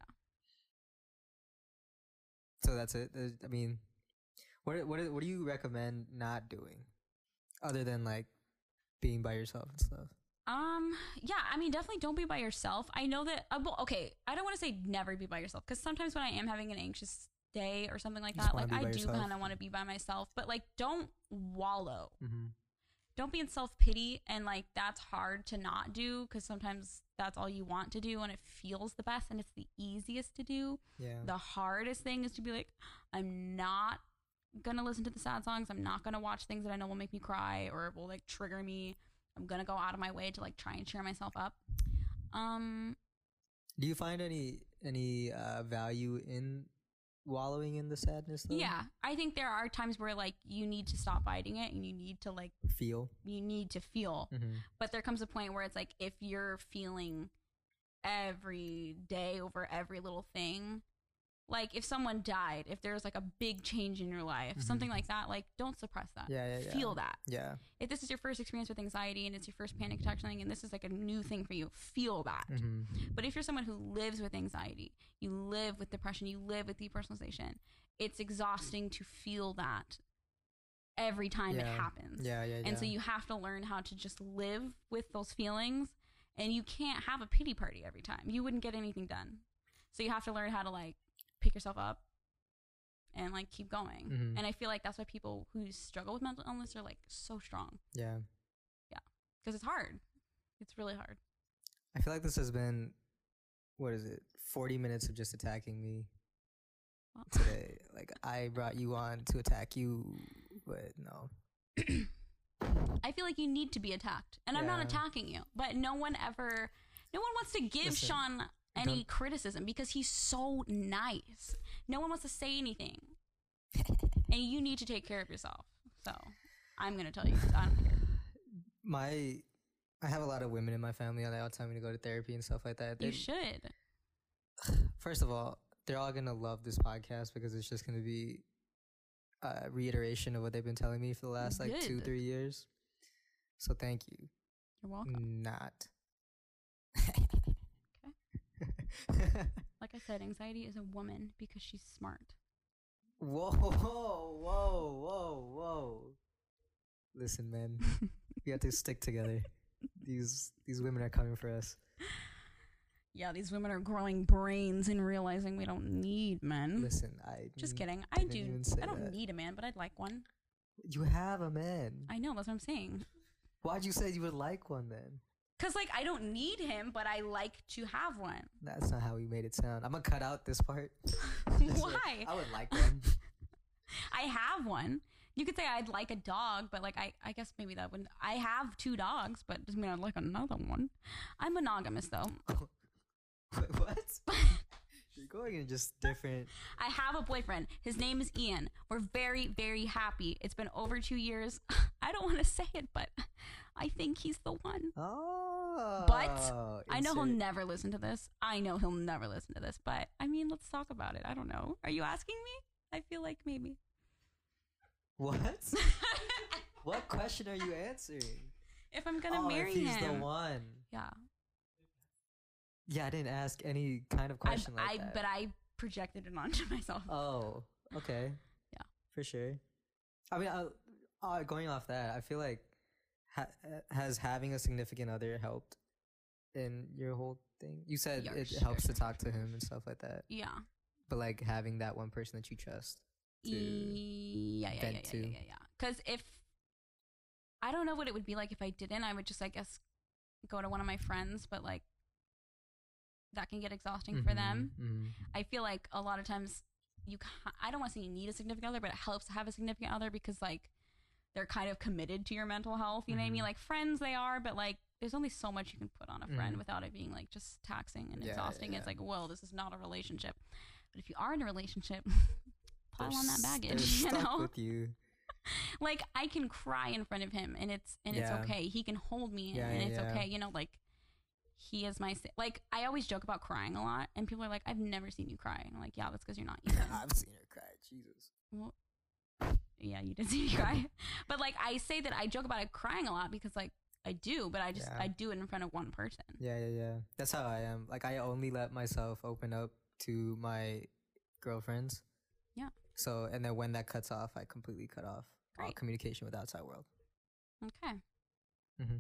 So that's it. I mean, what what what do you recommend not doing, other than like being by yourself and stuff? Um, yeah, I mean, definitely don't be by yourself. I know that, uh, well, okay, I don't want to say never be by yourself because sometimes when I am having an anxious day or something like that, like I do kind of want to be by myself, but like don't wallow. Mm-hmm. Don't be in self pity. And like that's hard to not do because sometimes that's all you want to do and it feels the best and it's the easiest to do. Yeah. The hardest thing is to be like, I'm not gonna listen to the sad songs. I'm not gonna watch things that I know will make me cry or will like trigger me. I'm gonna go out of my way to like try and cheer myself up. Um, Do you find any any uh, value in wallowing in the sadness? Though? yeah, I think there are times where like you need to stop fighting it and you need to like Feel. you need to feel. Mm-hmm. But there comes a point where it's like if you're feeling every day over every little thing, like if someone died, if there's like a big change in your life, Mhm. something like that, like don't suppress that. Yeah, yeah, yeah. Feel that. Yeah. If this is your first experience with anxiety and it's your first panic attack or something and this is like a new thing for you, feel that. Mm-hmm. But if you're someone who lives with anxiety, you live with depression, you live with depersonalization, it's exhausting to feel that every time it happens. Yeah, yeah, yeah. And so you have to learn how to just live with those feelings and you can't have a pity party every time. You wouldn't get anything done. So you have to learn how to like pick yourself up and like keep going. Mhm. And I feel like that's why people who struggle with mental illness are like so strong yeah. Yeah. Because it's hard. It's really hard. I feel like this has been, what is it, 40 minutes of just attacking me Well, today. like, I brought you on to attack you, but no. I feel like you need to be attacked. And I'm not attacking you, but no one ever, no one wants to give Listen, Sean any don't- criticism because he's so nice. No one wants to say anything. and you need to take care of yourself. So I'm going to tell you, I don't care. My, I have a lot of women in my family and they all tell me to go to therapy and stuff like that. You They- should. first of all, they're all gonna love this podcast because it's just gonna be a reiteration of what they've been telling me for the last like two, three years. So thank you. You're welcome. Not. Like I said, anxiety is a woman because she's smart. whoa, whoa, whoa, whoa. whoa. Listen, man, we have to stick together. These these women are coming for us. Yeah, these women are growing brains and realizing we don't need men. Listen, I Just kidding. I do. I don't that. need a man, but I'd like one. You have a man. I know. That's what I'm saying. Why'd you say you would like one then? Cause like I don't need him, but I like to have one. That's not how you made it sound. I'm gonna cut out this part. Why? I would like one. I have one. You could say I'd like a dog, but like I, I guess maybe that wouldn't. I have two dogs, but doesn't mean I'd like another one. I'm monogamous though. Wait, what? You're going in just different. I have a boyfriend. His name is Ian. We're very, very happy. It's been over two years. I don't want to say it, but I think he's the one. Oh. I know he'll never listen to this. I know he'll never listen to this, but I mean, let's talk about it. I don't know. Are you asking me? I feel like maybe. What? what question are you answering? if I'm gonna oh, marry if he's him. the one. Yeah. Yeah, I didn't ask any kind of I, question like I that. but I projected it onto myself. Oh, okay. Yeah. For sure. I mean, uh, uh, going off that, I feel like ha- has having a significant other helped in your whole thing? You said Yeah, it sure, helps to talk to him and stuff like that. Yeah. But like having that one person that you trust. to yeah, yeah, yeah, yeah, to. yeah, yeah, yeah. Because if I don't know what it would be like if I didn't, I would just, I guess, go to one of my friends. But like, that can get exhausting for them. Mhm. I feel like a lot of times you, ca- I don't want to say you need a significant other, but it helps to have a significant other because like they're kind of committed to your mental health. You know what I mean? Mhm. Like friends, they are, but like there's only so much you can put on a friend Mhm. without it being like just taxing and Yeah, exhausting. yeah, It's like, well, this is not a relationship. But if you are in a relationship, pile on that baggage. You know, with you. like I can cry in front of him and it's and Yeah. it's okay. He can hold me Yeah, and it's yeah. okay. You know, like he is my like. I always joke about crying a lot, and people are like, "I've never seen you cry." And I'm like, "Yeah, that's because you're not human." I've seen her cry. Jesus. Well, yeah, you did see me cry. but like I say that I joke about it crying a lot because like I do, but I just Yeah. I do it in front of one person. Yeah, yeah, yeah. That's how I am. Like I only let myself open up to my girlfriends. Yeah. So and then when that cuts off, I completely cut off all communication with the outside world. Okay. Mm-hmm.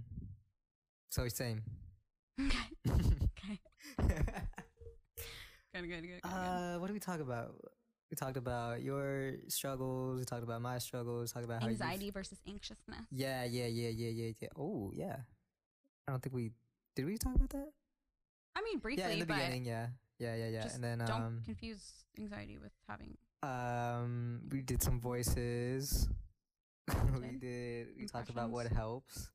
So same. Okay. Okay. Good. Good. good, good. uh, what do we talk about? We talked about your struggles. We talked about my struggles. Talked about f- Anxiety versus anxiousness. Yeah, yeah, yeah, yeah, yeah, yeah. Oh, yeah. I don't think we did. We talk about that? I mean, briefly, yeah, in the but beginning. Yeah, yeah, yeah, yeah. And then don't um, confuse anxiety with having. um, we did some voices. we Did? We talked about what helps.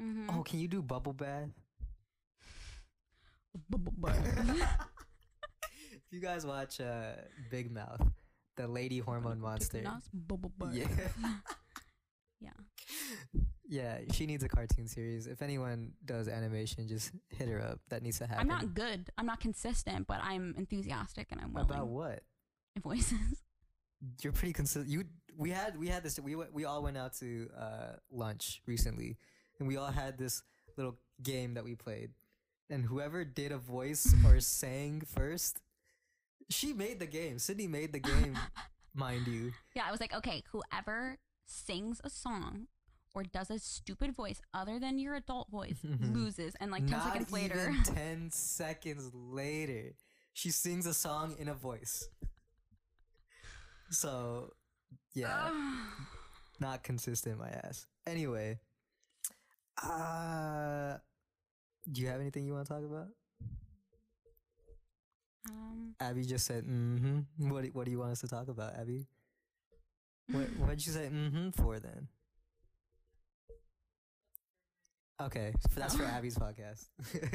Mhm. Oh, can you do bubble bath? if you guys watch uh, Big Mouth, the lady hormone monster. Nice bubble butt. Yeah. Yeah. Yeah, she needs a cartoon series. If anyone does animation, just hit her up. That needs to happen. I'm not good. I'm not consistent, but I'm enthusiastic and I'm willing. about what? voices. You're pretty consistent. You we had we had this we we all went out to uh, lunch recently, and we all had this little game that we played, and whoever did a voice or sang first, she made the game. Sydney made the game, mind you. Yeah, I was like, okay, whoever sings a song or does a stupid voice other than your adult voice loses. And like 10 Not seconds later, even ten seconds later, she sings a song in a voice. So, yeah. not consistent my ass anyway uh do you have anything you want to talk about um, abby just said mm-hmm. What, do- what do you want us to talk about abby? What what'd you say mm-hmm for then? Okay that's for abby's podcast.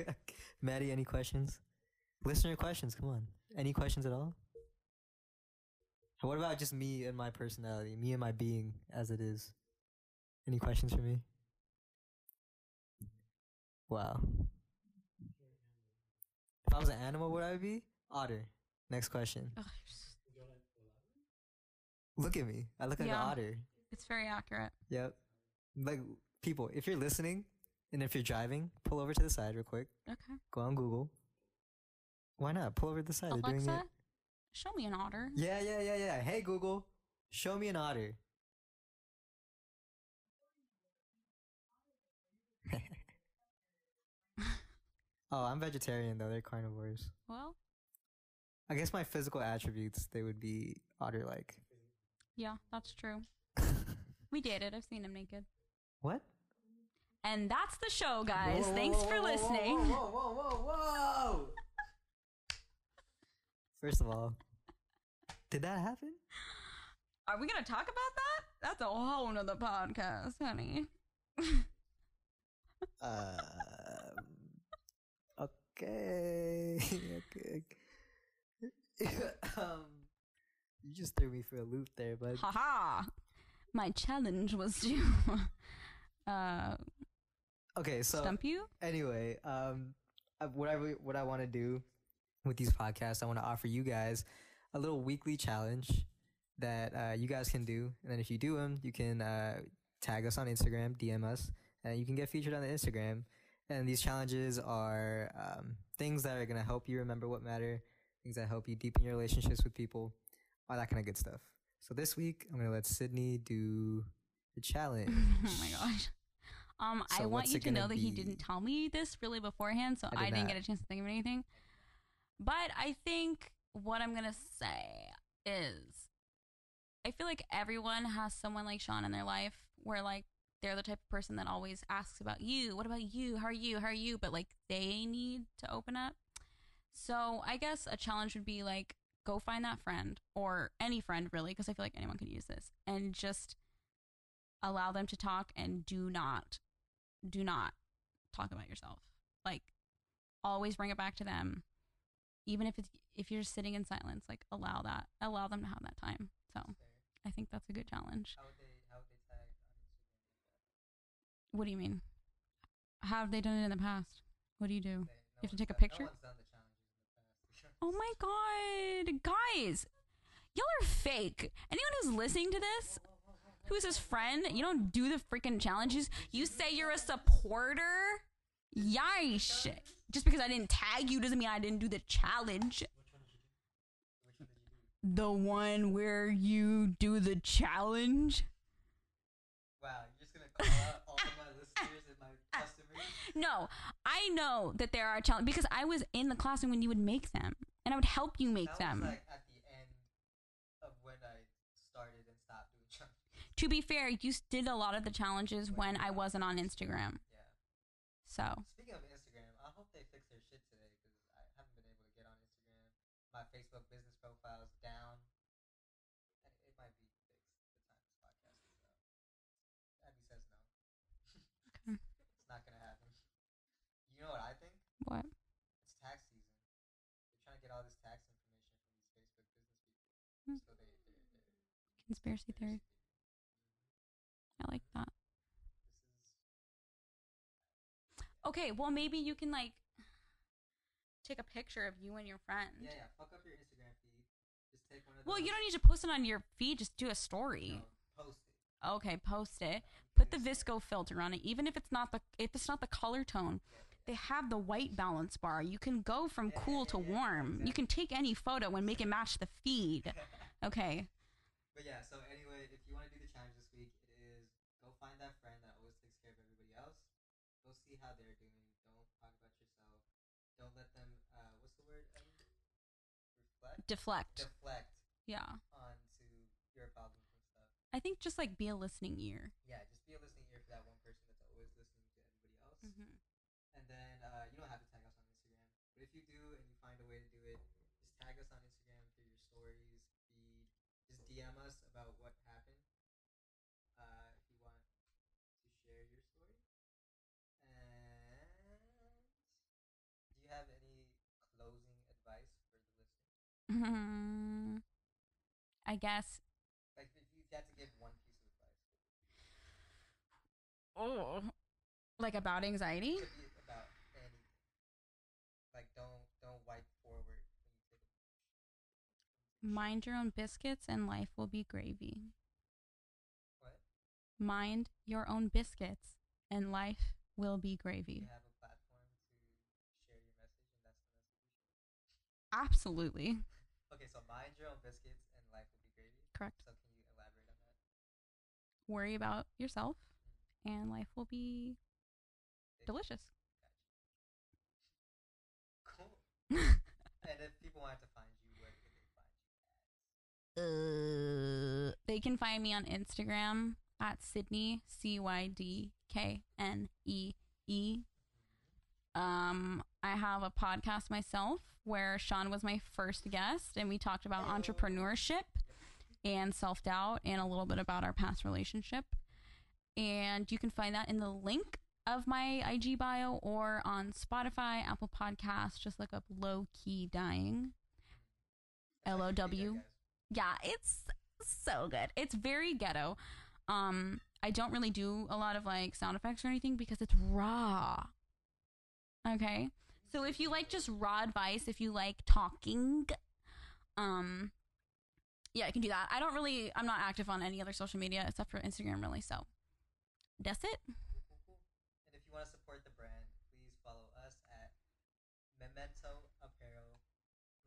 Maddie any questions? Listener questions come on. Any questions at all? What about just me and my personality me and my being as it is? Any questions for me? Wow. If i was an animal what would i be otter next question oh, ugh, look at me i look like Yeah. an otter it's very accurate. Yep. Like people, if you're listening and if you're driving, pull over to the side real quick. Okay. Go on Google. Why not? Pull over to the side. They're doing Alexa, it. show me an otter. Yeah, yeah, yeah, yeah. Hey Google, show me an otter. oh, I'm vegetarian though. They're carnivores. Well, I guess my physical attributes they would be otter-like. yeah, that's true. We dated. I've seen him naked. what? And that's the show, guys. Whoa, Thanks whoa, for whoa, listening. Whoa, whoa, whoa, whoa, whoa! First of all, did that happen? Are we going to talk about that? That's a whole nother podcast, honey. Um, okay. okay. um, you just threw me for a loop there, bud. Haha. My challenge was to uh, Okay, so stump you. anyway, um, uh, what I re- what I want to do with these podcasts, I want to offer you guys a little weekly challenge that uh, you guys can do, and then if you do them, you can uh, tag us on Instagram, DM us, and you can get featured on the Instagram. And these challenges are um, things that are gonna help you remember what matter, things that help you deepen your relationships with people, all that kind of good stuff. So this week, I'm gonna let Sydney do the challenge. oh my gosh. Um, I want you to know gonna that he didn't tell me this really beforehand, so I I, did didn't not. get a chance to think of anything. But I think what I'm gonna say is, I feel like everyone has someone like Sean in their life where like they're the type of person that always asks about you. What about you? How are you? How are you? But like they need to open up. So I guess a challenge would be like go find that friend or any friend really, because I feel like anyone could use this, and just allow them to talk and do not, do not talk about yourself. Like always bring it back to them, even if it's if you're sitting in silence. Like allow that, allow them to have that time. So I think that's a good challenge. How would they? How would they tag on What do you mean? How have they done it in the past? What do you do? No have to take a picture? No one's done the challenges in the past. Oh my god, guys, y'all are fake. Anyone who's listening to this, who's his friend, you don't do the freaking challenges. You say you're a supporter. Yish. Just because I didn't tag you doesn't mean I didn't do the challenge. The one where you do the challenge. Wow, you're just gonna call out all of my listeners and my customers. No, I know that there are challenges because I was in the classroom when you would make them, and I would help you make that them. was like at the end of when I started and stopped doing challenges. to be fair, you did a lot of the challenges when I wasn't on Instagram. Yeah. So Speaking of Instagram, I hope they fix their shit today because I haven't been able to get on Instagram. My Facebook business profile is down. And It might be fixed the time this podcast is out. Abby says no. Okay. it's not gonna happen. You know what I think? what? It's tax season. They're trying to get all this tax information from these Facebook business people. Hmm. So they, they're, they're Conspiracy theory. I like that. Okay, well maybe you can like take a picture of you and your friend. yeah, yeah. Fuck up your Instagram feed. Just take one of Well, you don't need to post it on your feed. Just do a story. No, post it. Okay, post it. Put the VSCO filter on it, even if it's not the if it's not the color tone. They have the white balance bar. You can go from Yeah, cool yeah, to warm. You can take any photo and make it match the feed. Okay. But yeah, so anyway, if you want to do the challenge this week, it is go find that friend that always takes care of everybody else. Go see how they're doing. Don't talk about yourself. Don't let them. Uh, what's the word? Um, reflect. Deflect. Deflect Yeah. onto your problems and stuff. I think just like be a listening ear. Yeah, just be a listening ear for that one person that's always listening to everybody else. Mm-hmm. And then uh, you don't have to tag us on Instagram, but if you do and you find a way to do it, just tag us on Instagram through your stories, feed, just DM us about what happened. Uh, if you want to share your story. And do you have any closing advice for the listeners? I guess. Like if you had to give one piece of advice, Oh. Like about anxiety? it could be about. Like don't don't wipe forward when you take a Mind your own biscuits and life will be gravy. what? Mind your own biscuits and life will be You gravy. have a platform to share your message, and that's the message you. Absolutely. So mind your own biscuits, and life will be gravy. Correct. So can you elaborate on that? Worry about yourself and life will be delicious. Cool. and if people wanted to find you, where could they find you? Uh, they can find me on Instagram at Sydney C Y D K N E E. Um, I have a podcast myself where Sean was my first guest, and we talked about entrepreneurship and self doubt and a little bit about our past relationship. And you can find that in the link of my IG bio or on Spotify, Apple Podcasts. Just look up Low Key Dying. L O W. Yeah, it's so good. It's very ghetto. Um, I don't really do a lot of like sound effects or anything because it's raw. Okay. So if you like just raw advice, if you like talking, um, yeah, I can do that. I don't really, I'm not active on any other social media except for Instagram, really. So that's it. And if you want to support the brand, please follow us at Memento Apparel.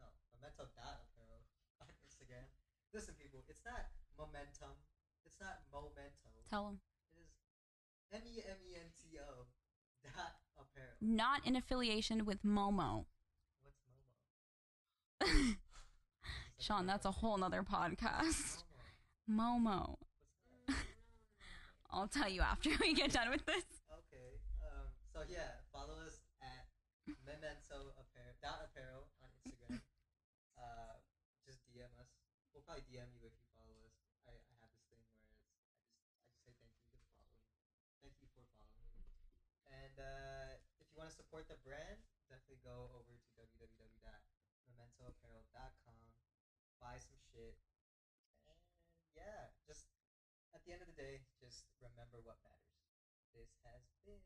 No, Memento dot Apparel on Instagram. Listen, people, it's not momentum. It's not momento. Tell them. It is M E M E N T O dot apparel. Not in affiliation with Momo. What's Momo? Sean, that's a whole nother podcast. Momo. Momo. I'll tell you after we get done with this. Okay. Um. So yeah, follow us at Memento Apparel dot apparel on Instagram. Uh, just DM us. We'll probably DM you if you follow us. I, I have this thing where it's I just I just say thank you for following. Thank you for following. And uh, if you want to support the brand, definitely go over to www.mementoapparel.com. Buy some shit. And yeah, just at the end of the day, just remember what matters. This has been.